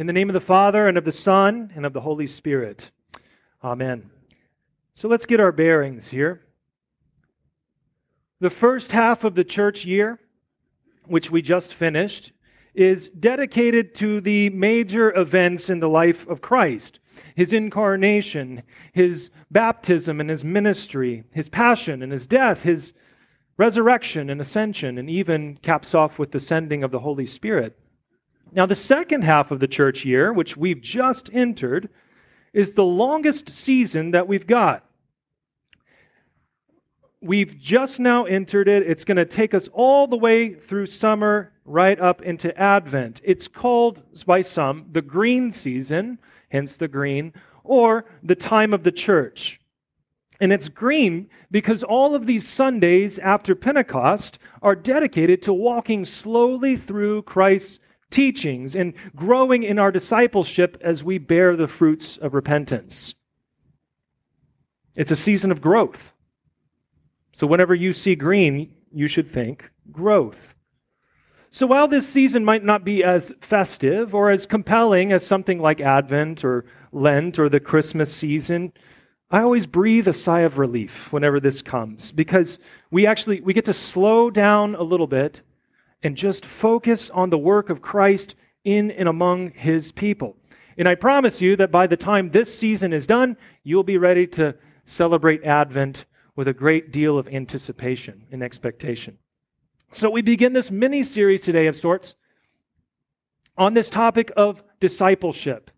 In the name of the Father, and of the Son, and of the Holy Spirit. Amen. So let's get our bearings here. The first half of the church year, which we just finished, is dedicated to the major events in the life of Christ his incarnation, his baptism and his ministry, his passion and his death, his resurrection and ascension, and even caps off with the sending of the Holy Spirit. Now, the second half of the church year, which we've just entered, is the longest season that we've got. We've just now entered it. It's going to take us all the way through summer, right up into Advent. It's called by some the green season, hence the green, or the time of the church. And it's green because all of these Sundays after Pentecost are dedicated to walking slowly through Christ's teachings and growing in our discipleship as we bear the fruits of repentance. It's a season of growth. So whenever you see green, you should think growth. So while this season might not be as festive or as compelling as something like Advent or Lent or the Christmas season, I always breathe a sigh of relief whenever this comes because we actually we get to slow down a little bit and just focus on the work of Christ in and among his people. And I promise you that by the time this season is done, you'll be ready to celebrate Advent with a great deal of anticipation and expectation. So we begin this mini series today of sorts on this topic of discipleship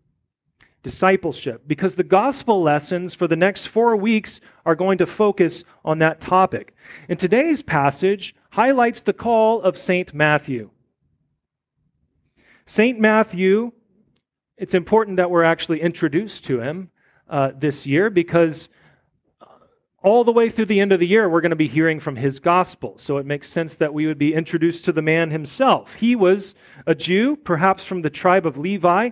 discipleship because the gospel lessons for the next four weeks are going to focus on that topic. And today's passage highlights the call of St. Matthew. St. Matthew, it's important that we're actually introduced to him uh, this year because all the way through the end of the year, we're going to be hearing from his gospel. So it makes sense that we would be introduced to the man himself. He was a Jew, perhaps from the tribe of Levi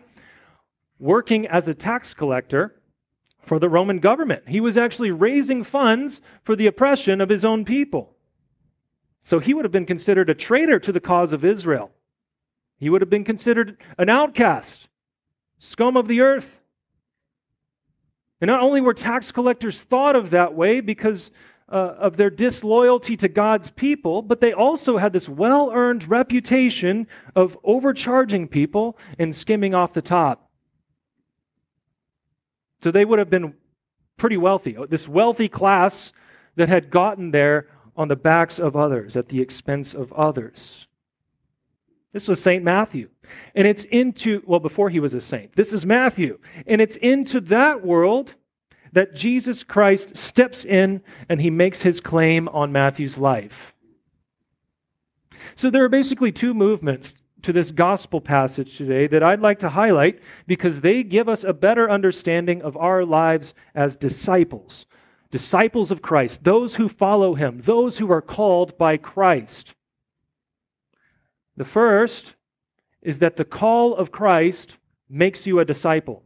working as a tax collector for the Roman government. He was actually raising funds for the oppression of his own people. So he would have been considered a traitor to the cause of Israel. He would have been considered an outcast, scum of the earth. And not only were tax collectors thought of that way because uh, of their disloyalty to God's people, but they also had this well earned reputation of overcharging people and skimming off the top. So they would have been pretty wealthy. This wealthy class that had gotten there on the backs of others, at the expense of others. This was St. Matthew. And it's into, well, before he was a saint, this is Matthew. And it's into that world that Jesus Christ steps in and he makes his claim on Matthew's life. So there are basically two movements to this gospel passage today that I'd like to highlight because they give us a better understanding of our lives as disciples, disciples of Christ, those who follow him, those who are called by Christ. The first is that the call of Christ makes you a disciple.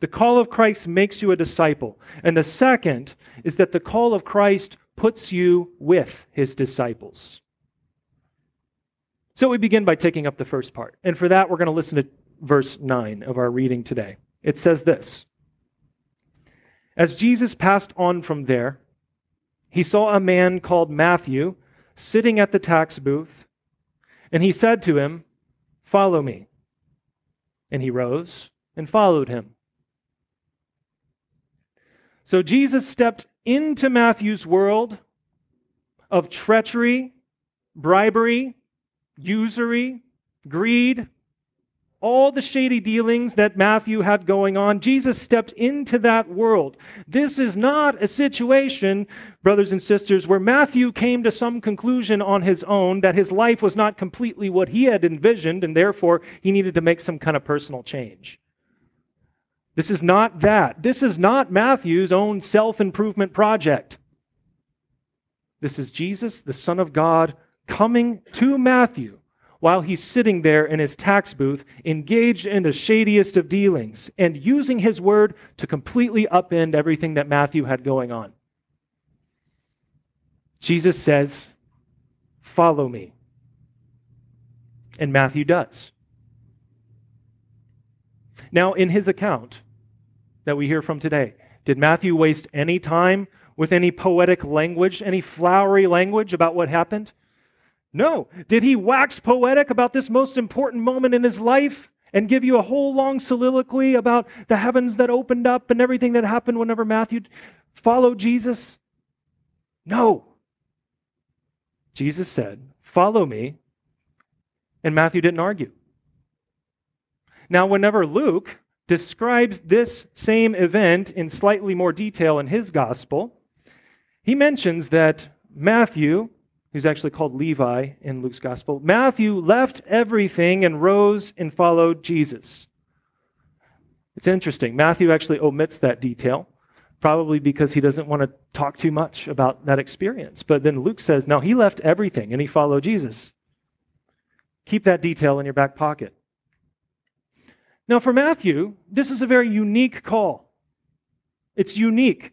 The call of Christ makes you a disciple. And the second is that the call of Christ puts you with his disciples. So we begin by taking up the first part. And for that, we're going to listen to verse 9 of our reading today. It says this As Jesus passed on from there, he saw a man called Matthew sitting at the tax booth, and he said to him, Follow me. And he rose and followed him. So Jesus stepped into Matthew's world of treachery, bribery, usury, greed, all the shady dealings that Matthew had going on, Jesus stepped into that world. This is not a situation, brothers and sisters, where Matthew came to some conclusion on his own that his life was not completely what he had envisioned, and therefore he needed to make some kind of personal change. This is not that. This is not Matthew's own self improvement project. This is Jesus, the Son of God, coming to Matthew while he's sitting there in his tax booth, engaged in the shadiest of dealings, and using his word to completely upend everything that Matthew had going on. Jesus says, Follow me. And Matthew does. Now, in his account that we hear from today, did Matthew waste any time with any poetic language, any flowery language about what happened? No. Did he wax poetic about this most important moment in his life and give you a whole long soliloquy about the heavens that opened up and everything that happened whenever Matthew followed Jesus? No. Jesus said, Follow me. And Matthew didn't argue. Now, whenever Luke describes this same event in slightly more detail in his gospel, he mentions that Matthew, who's actually called Levi in Luke's gospel, Matthew left everything and rose and followed Jesus. It's interesting. Matthew actually omits that detail, probably because he doesn't want to talk too much about that experience. But then Luke says, no, he left everything and he followed Jesus. Keep that detail in your back pocket. Now, for Matthew, this is a very unique call. It's unique.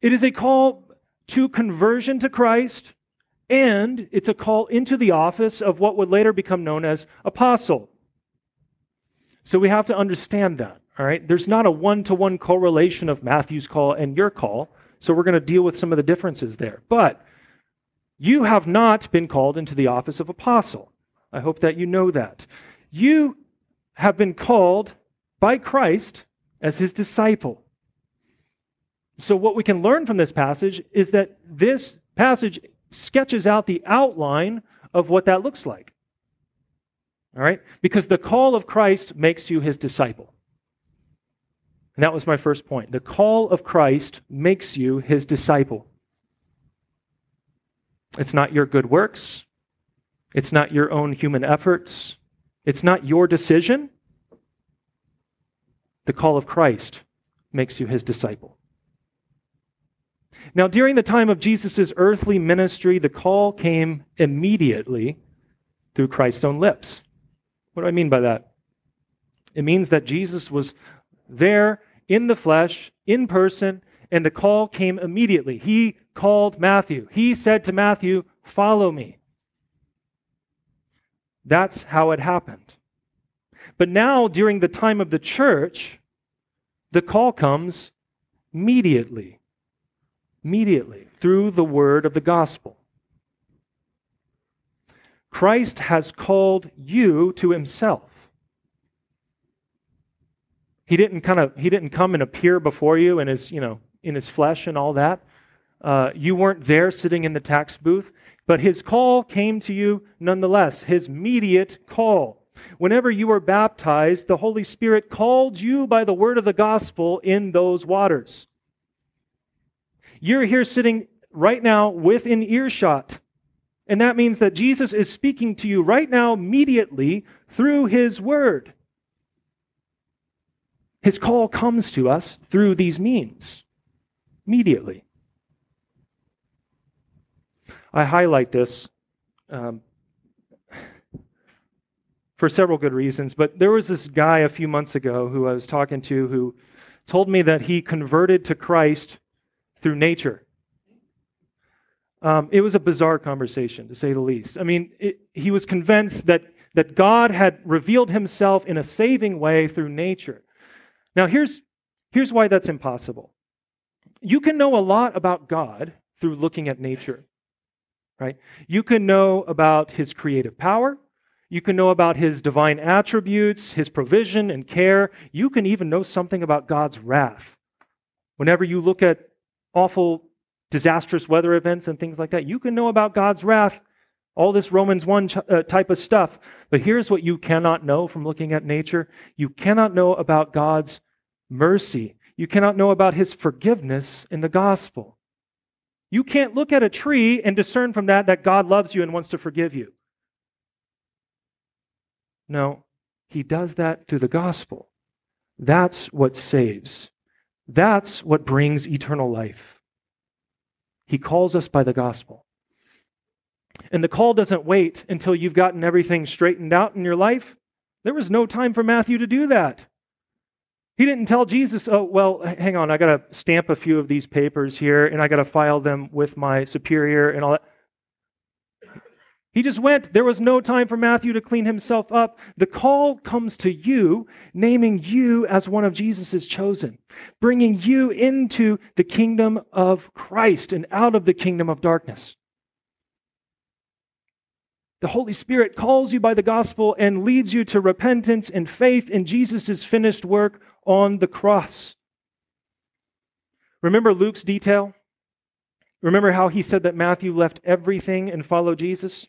It is a call to conversion to Christ, and it's a call into the office of what would later become known as apostle. So we have to understand that, all right? There's not a one to one correlation of Matthew's call and your call, so we're going to deal with some of the differences there. But you have not been called into the office of apostle. I hope that you know that. You have been called by Christ as his disciple. So, what we can learn from this passage is that this passage sketches out the outline of what that looks like. All right? Because the call of Christ makes you his disciple. And that was my first point. The call of Christ makes you his disciple. It's not your good works, it's not your own human efforts, it's not your decision. The call of Christ makes you his disciple. Now, during the time of Jesus' earthly ministry, the call came immediately through Christ's own lips. What do I mean by that? It means that Jesus was there in the flesh, in person, and the call came immediately. He called Matthew. He said to Matthew, Follow me. That's how it happened. But now, during the time of the church, the call comes immediately. Immediately, through the word of the gospel. Christ has called you to himself. He didn't kind of he didn't come and appear before you in his, you know, in his flesh and all that. Uh, you weren't there sitting in the tax booth. But his call came to you nonetheless, his immediate call. Whenever you were baptized, the Holy Spirit called you by the word of the gospel in those waters. You're here sitting right now within earshot. And that means that Jesus is speaking to you right now, immediately, through his word. His call comes to us through these means, immediately. I highlight this um, for several good reasons, but there was this guy a few months ago who I was talking to who told me that he converted to Christ through nature. Um, it was a bizarre conversation, to say the least. I mean, it, he was convinced that, that God had revealed himself in a saving way through nature. Now, here's, here's why that's impossible. You can know a lot about God through looking at nature right? You can know about his creative power. You can know about his divine attributes, his provision and care. You can even know something about God's wrath. Whenever you look at awful, disastrous weather events and things like that, you can know about God's wrath, all this Romans 1 uh, type of stuff. But here's what you cannot know from looking at nature you cannot know about God's mercy. You cannot know about his forgiveness in the gospel. You can't look at a tree and discern from that that God loves you and wants to forgive you. No, he does that through the gospel. That's what saves. That's what brings eternal life. He calls us by the gospel. And the call doesn't wait until you've gotten everything straightened out in your life. There was no time for Matthew to do that. He didn't tell Jesus, oh, well, hang on, I got to stamp a few of these papers here and I got to file them with my superior and all that. He just went. There was no time for Matthew to clean himself up. The call comes to you, naming you as one of Jesus' chosen, bringing you into the kingdom of Christ and out of the kingdom of darkness. The Holy Spirit calls you by the gospel and leads you to repentance and faith in Jesus' finished work on the cross. Remember Luke's detail? Remember how he said that Matthew left everything and followed Jesus?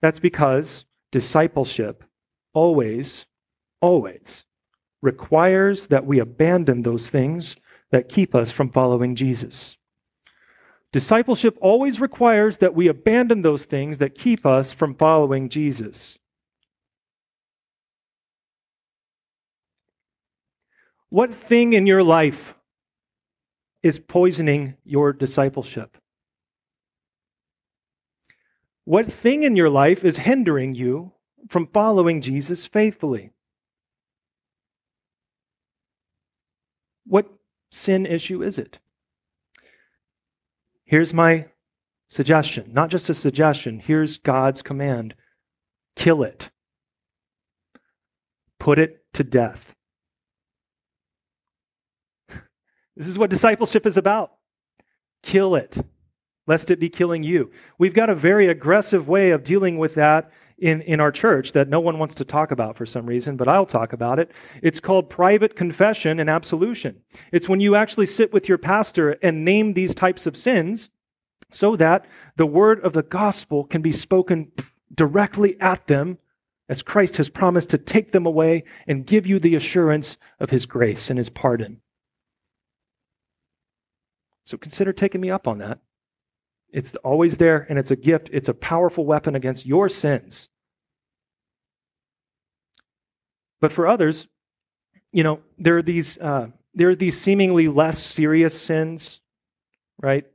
That's because discipleship always, always requires that we abandon those things that keep us from following Jesus. Discipleship always requires that we abandon those things that keep us from following Jesus. What thing in your life is poisoning your discipleship? What thing in your life is hindering you from following Jesus faithfully? What sin issue is it? Here's my suggestion, not just a suggestion, here's God's command kill it, put it to death. This is what discipleship is about. Kill it lest it be killing you. We've got a very aggressive way of dealing with that in, in our church that no one wants to talk about for some reason, but I'll talk about it. It's called private confession and absolution. It's when you actually sit with your pastor and name these types of sins so that the word of the gospel can be spoken directly at them as Christ has promised to take them away and give you the assurance of his grace and his pardon. So consider taking me up on that. It's always there, and it's a gift. It's a powerful weapon against your sins. But for others, you know, there are these uh, there are these seemingly less serious sins, right?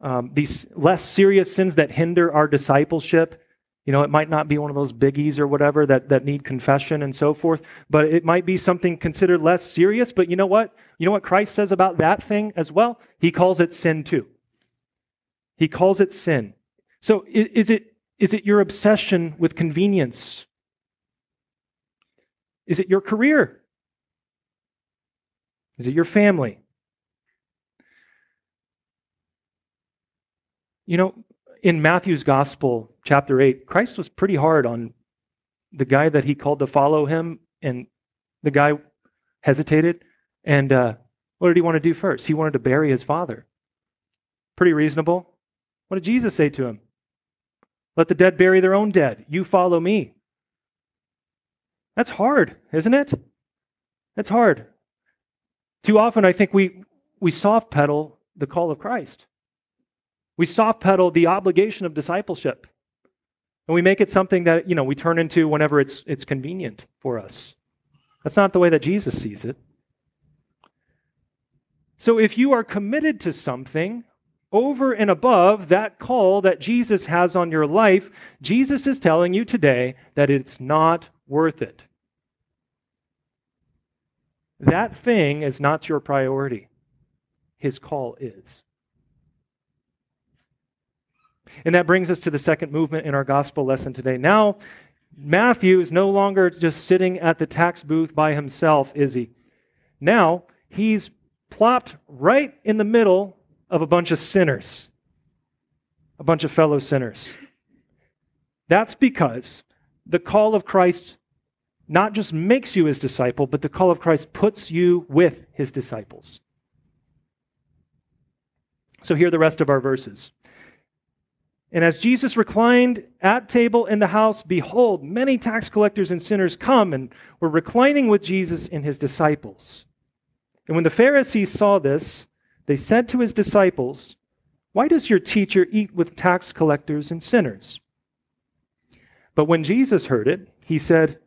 Um, these less serious sins that hinder our discipleship. You know, it might not be one of those biggies or whatever that, that need confession and so forth, but it might be something considered less serious. But you know what? You know what Christ says about that thing as well? He calls it sin too. He calls it sin. So is it, is it your obsession with convenience? Is it your career? Is it your family? You know, in Matthew's Gospel, chapter 8, Christ was pretty hard on the guy that he called to follow him, and the guy hesitated. And uh, what did he want to do first? He wanted to bury his father. Pretty reasonable. What did Jesus say to him? Let the dead bury their own dead. You follow me. That's hard, isn't it? That's hard. Too often, I think we, we soft pedal the call of Christ. We soft pedal the obligation of discipleship. And we make it something that, you know, we turn into whenever it's, it's convenient for us. That's not the way that Jesus sees it. So if you are committed to something, over and above that call that Jesus has on your life, Jesus is telling you today that it's not worth it. That thing is not your priority. His call is. And that brings us to the second movement in our gospel lesson today. Now, Matthew is no longer just sitting at the tax booth by himself, is he? Now, he's plopped right in the middle of a bunch of sinners, a bunch of fellow sinners. That's because the call of Christ not just makes you his disciple, but the call of Christ puts you with his disciples. So here are the rest of our verses. And as Jesus reclined at table in the house, behold, many tax collectors and sinners come and were reclining with Jesus and his disciples. And when the Pharisees saw this, they said to his disciples, Why does your teacher eat with tax collectors and sinners? But when Jesus heard it, he said,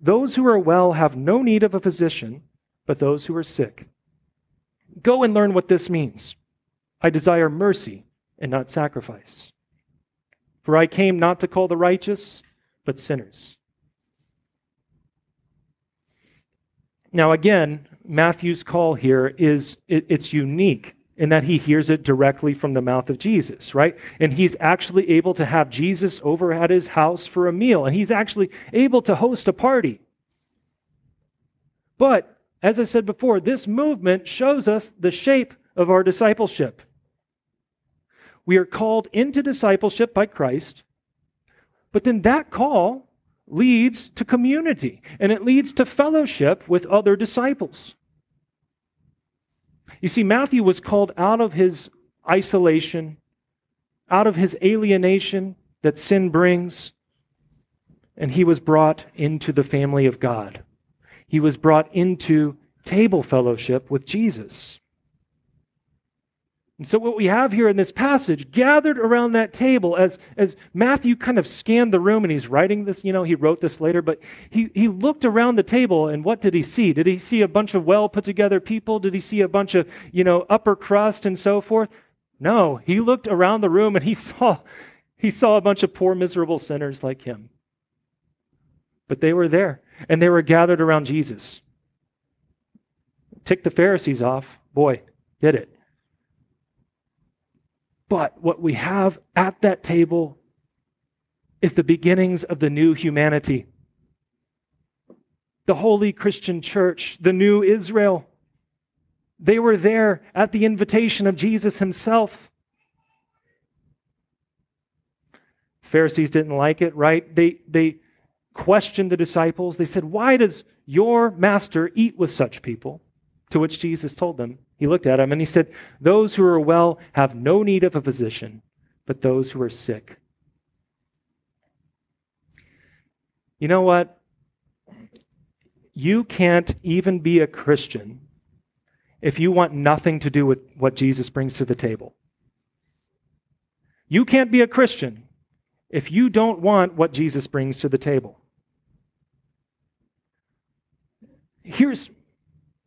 Those who are well have no need of a physician, but those who are sick. Go and learn what this means. I desire mercy and not sacrifice. For I came not to call the righteous, but sinners. Now, again, Matthew's call here is it, it's unique in that he hears it directly from the mouth of Jesus, right? And he's actually able to have Jesus over at his house for a meal, and he's actually able to host a party. But, as I said before, this movement shows us the shape of our discipleship. We are called into discipleship by Christ, but then that call leads to community and it leads to fellowship with other disciples. You see, Matthew was called out of his isolation, out of his alienation that sin brings, and he was brought into the family of God. He was brought into table fellowship with Jesus. And so, what we have here in this passage, gathered around that table, as, as Matthew kind of scanned the room and he's writing this, you know, he wrote this later, but he, he looked around the table and what did he see? Did he see a bunch of well put together people? Did he see a bunch of, you know, upper crust and so forth? No, he looked around the room and he saw, he saw a bunch of poor, miserable sinners like him. But they were there and they were gathered around Jesus. Tick the Pharisees off. Boy, did it. But what we have at that table is the beginnings of the new humanity. The holy Christian church, the new Israel. They were there at the invitation of Jesus himself. Pharisees didn't like it, right? They, they questioned the disciples. They said, Why does your master eat with such people? To which Jesus told them, he looked at him and he said, Those who are well have no need of a physician, but those who are sick. You know what? You can't even be a Christian if you want nothing to do with what Jesus brings to the table. You can't be a Christian if you don't want what Jesus brings to the table. Here's,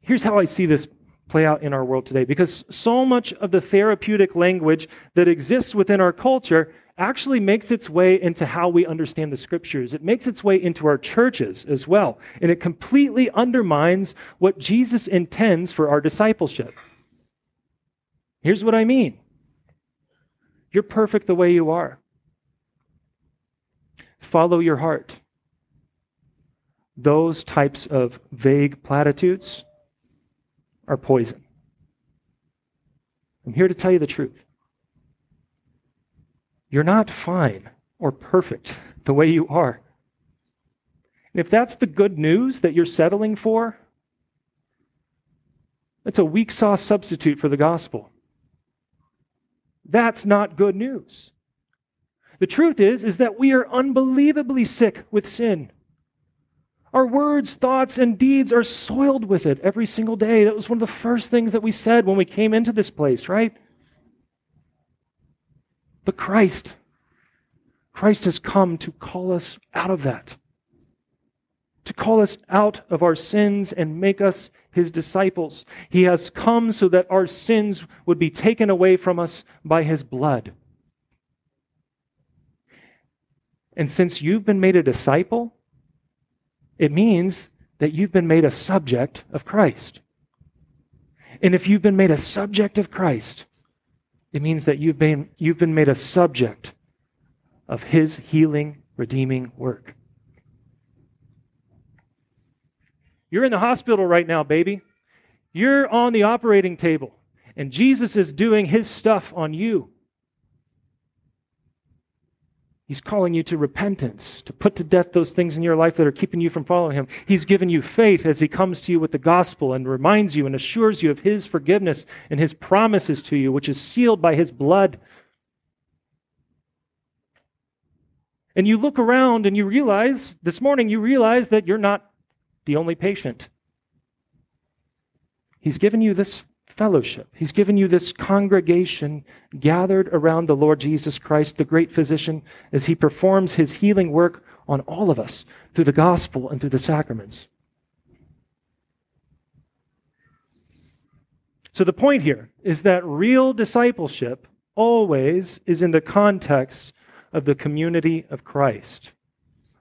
here's how I see this play out in our world today because so much of the therapeutic language that exists within our culture actually makes its way into how we understand the scriptures. It makes its way into our churches as well. And it completely undermines what Jesus intends for our discipleship. Here's what I mean you're perfect the way you are. Follow your heart. Those types of vague platitudes are poison. I'm here to tell you the truth. You're not fine or perfect the way you are. And if that's the good news that you're settling for, that's a weak sauce substitute for the gospel. That's not good news. The truth is is that we are unbelievably sick with sin. Our words, thoughts, and deeds are soiled with it every single day. That was one of the first things that we said when we came into this place, right? But Christ, Christ has come to call us out of that, to call us out of our sins and make us his disciples. He has come so that our sins would be taken away from us by his blood. And since you've been made a disciple, it means that you've been made a subject of Christ. And if you've been made a subject of Christ, it means that you've been, you've been made a subject of his healing, redeeming work. You're in the hospital right now, baby. You're on the operating table, and Jesus is doing his stuff on you. He's calling you to repentance, to put to death those things in your life that are keeping you from following Him. He's given you faith as He comes to you with the gospel and reminds you and assures you of His forgiveness and His promises to you, which is sealed by His blood. And you look around and you realize, this morning, you realize that you're not the only patient. He's given you this fellowship. He's given you this congregation gathered around the Lord Jesus Christ, the great physician, as he performs his healing work on all of us through the gospel and through the sacraments. So, the point here is that real discipleship always is in the context of the community of Christ.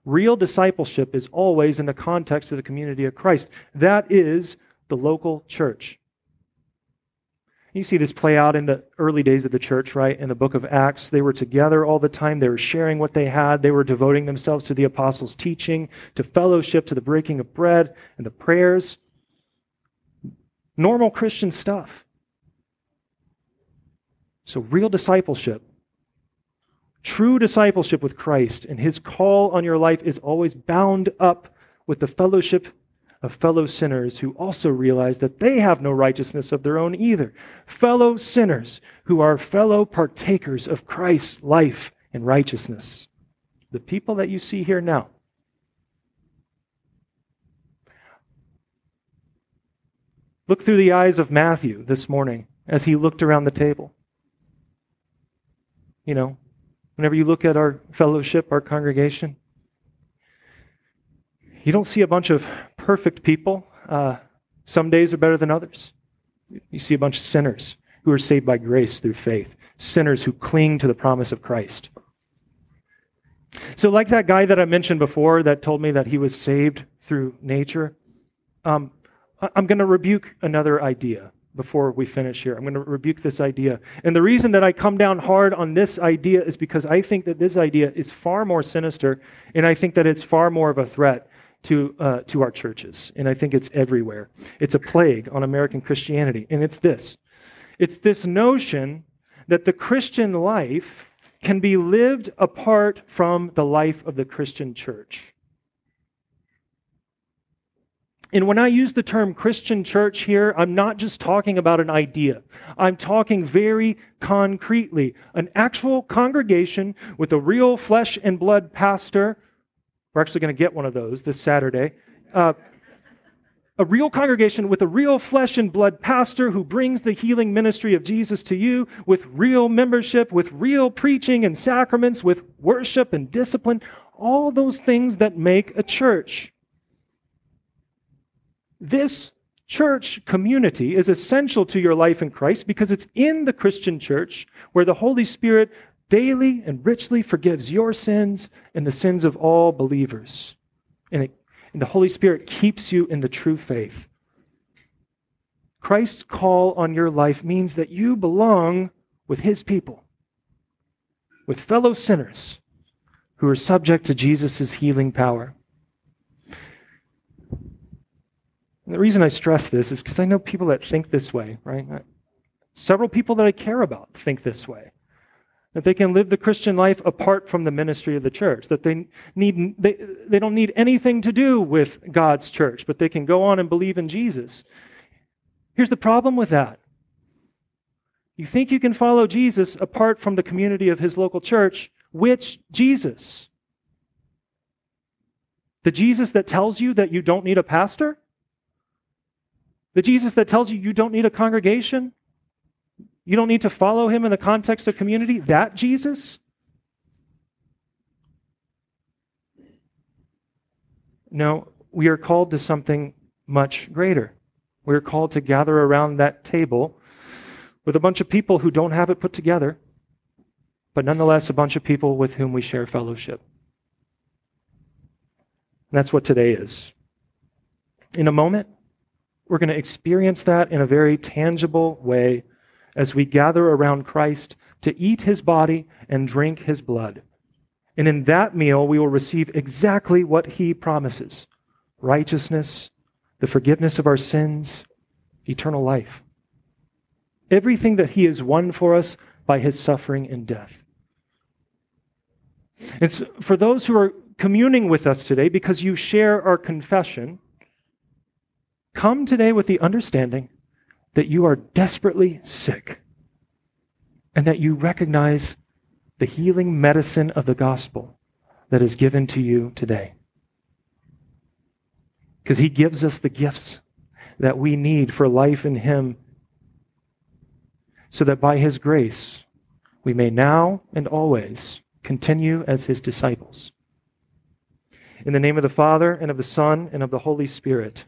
Real discipleship is always in the context of the community of Christ. That is the local church. You see this play out in the early days of the church, right? In the book of Acts, they were together all the time. They were sharing what they had. They were devoting themselves to the apostles' teaching, to fellowship, to the breaking of bread, and the prayers. Normal Christian stuff. So, real discipleship, true discipleship with Christ, and his call on your life is always bound up with the fellowship of fellow sinners who also realize that they have no righteousness of their own either. Fellow sinners who are fellow partakers of Christ's life and righteousness. The people that you see here now. Look through the eyes of Matthew this morning as he looked around the table. You know, whenever you look at our fellowship, our congregation, you don't see a bunch of perfect people. Uh, some days are better than others. You see a bunch of sinners who are saved by grace through faith, sinners who cling to the promise of Christ. So, like that guy that I mentioned before that told me that he was saved through nature, um, I'm going to rebuke another idea before we finish here. I'm going to rebuke this idea. And the reason that I come down hard on this idea is because I think that this idea is far more sinister, and I think that it's far more of a threat to, uh, to our churches. And I think it's everywhere. It's a plague on American Christianity. And it's this it's this notion that the Christian life can be lived apart from the life of the Christian church. And when I use the term Christian church here, I'm not just talking about an idea. I'm talking very concretely. An actual congregation with a real flesh and blood pastor we're actually going to get one of those this Saturday. Uh, a real congregation with a real flesh and blood pastor who brings the healing ministry of Jesus to you with real membership, with real preaching and sacraments, with worship and discipline, all those things that make a church. This church community is essential to your life in Christ because it's in the Christian church where the Holy Spirit daily and richly forgives your sins and the sins of all believers. And, it, and the Holy Spirit keeps you in the true faith. Christ's call on your life means that you belong with his people, with fellow sinners who are subject to Jesus' healing power. And the reason I stress this is because I know people that think this way, right? Several people that I care about think this way that they can live the Christian life apart from the ministry of the church, that they, need, they, they don't need anything to do with God's church, but they can go on and believe in Jesus. Here's the problem with that you think you can follow Jesus apart from the community of his local church. Which Jesus? The Jesus that tells you that you don't need a pastor? The Jesus that tells you you don't need a congregation? You don't need to follow him in the context of community. That Jesus? No, we are called to something much greater. We are called to gather around that table with a bunch of people who don't have it put together, but nonetheless a bunch of people with whom we share fellowship. And that's what today is. In a moment, we're going to experience that in a very tangible way as we gather around Christ to eat his body and drink his blood. And in that meal, we will receive exactly what he promises righteousness, the forgiveness of our sins, eternal life. Everything that he has won for us by his suffering and death. It's for those who are communing with us today, because you share our confession, come today with the understanding that you are desperately sick and that you recognize the healing medicine of the gospel that is given to you today. Because he gives us the gifts that we need for life in him, so that by his grace we may now and always continue as his disciples. In the name of the Father, and of the Son, and of the Holy Spirit.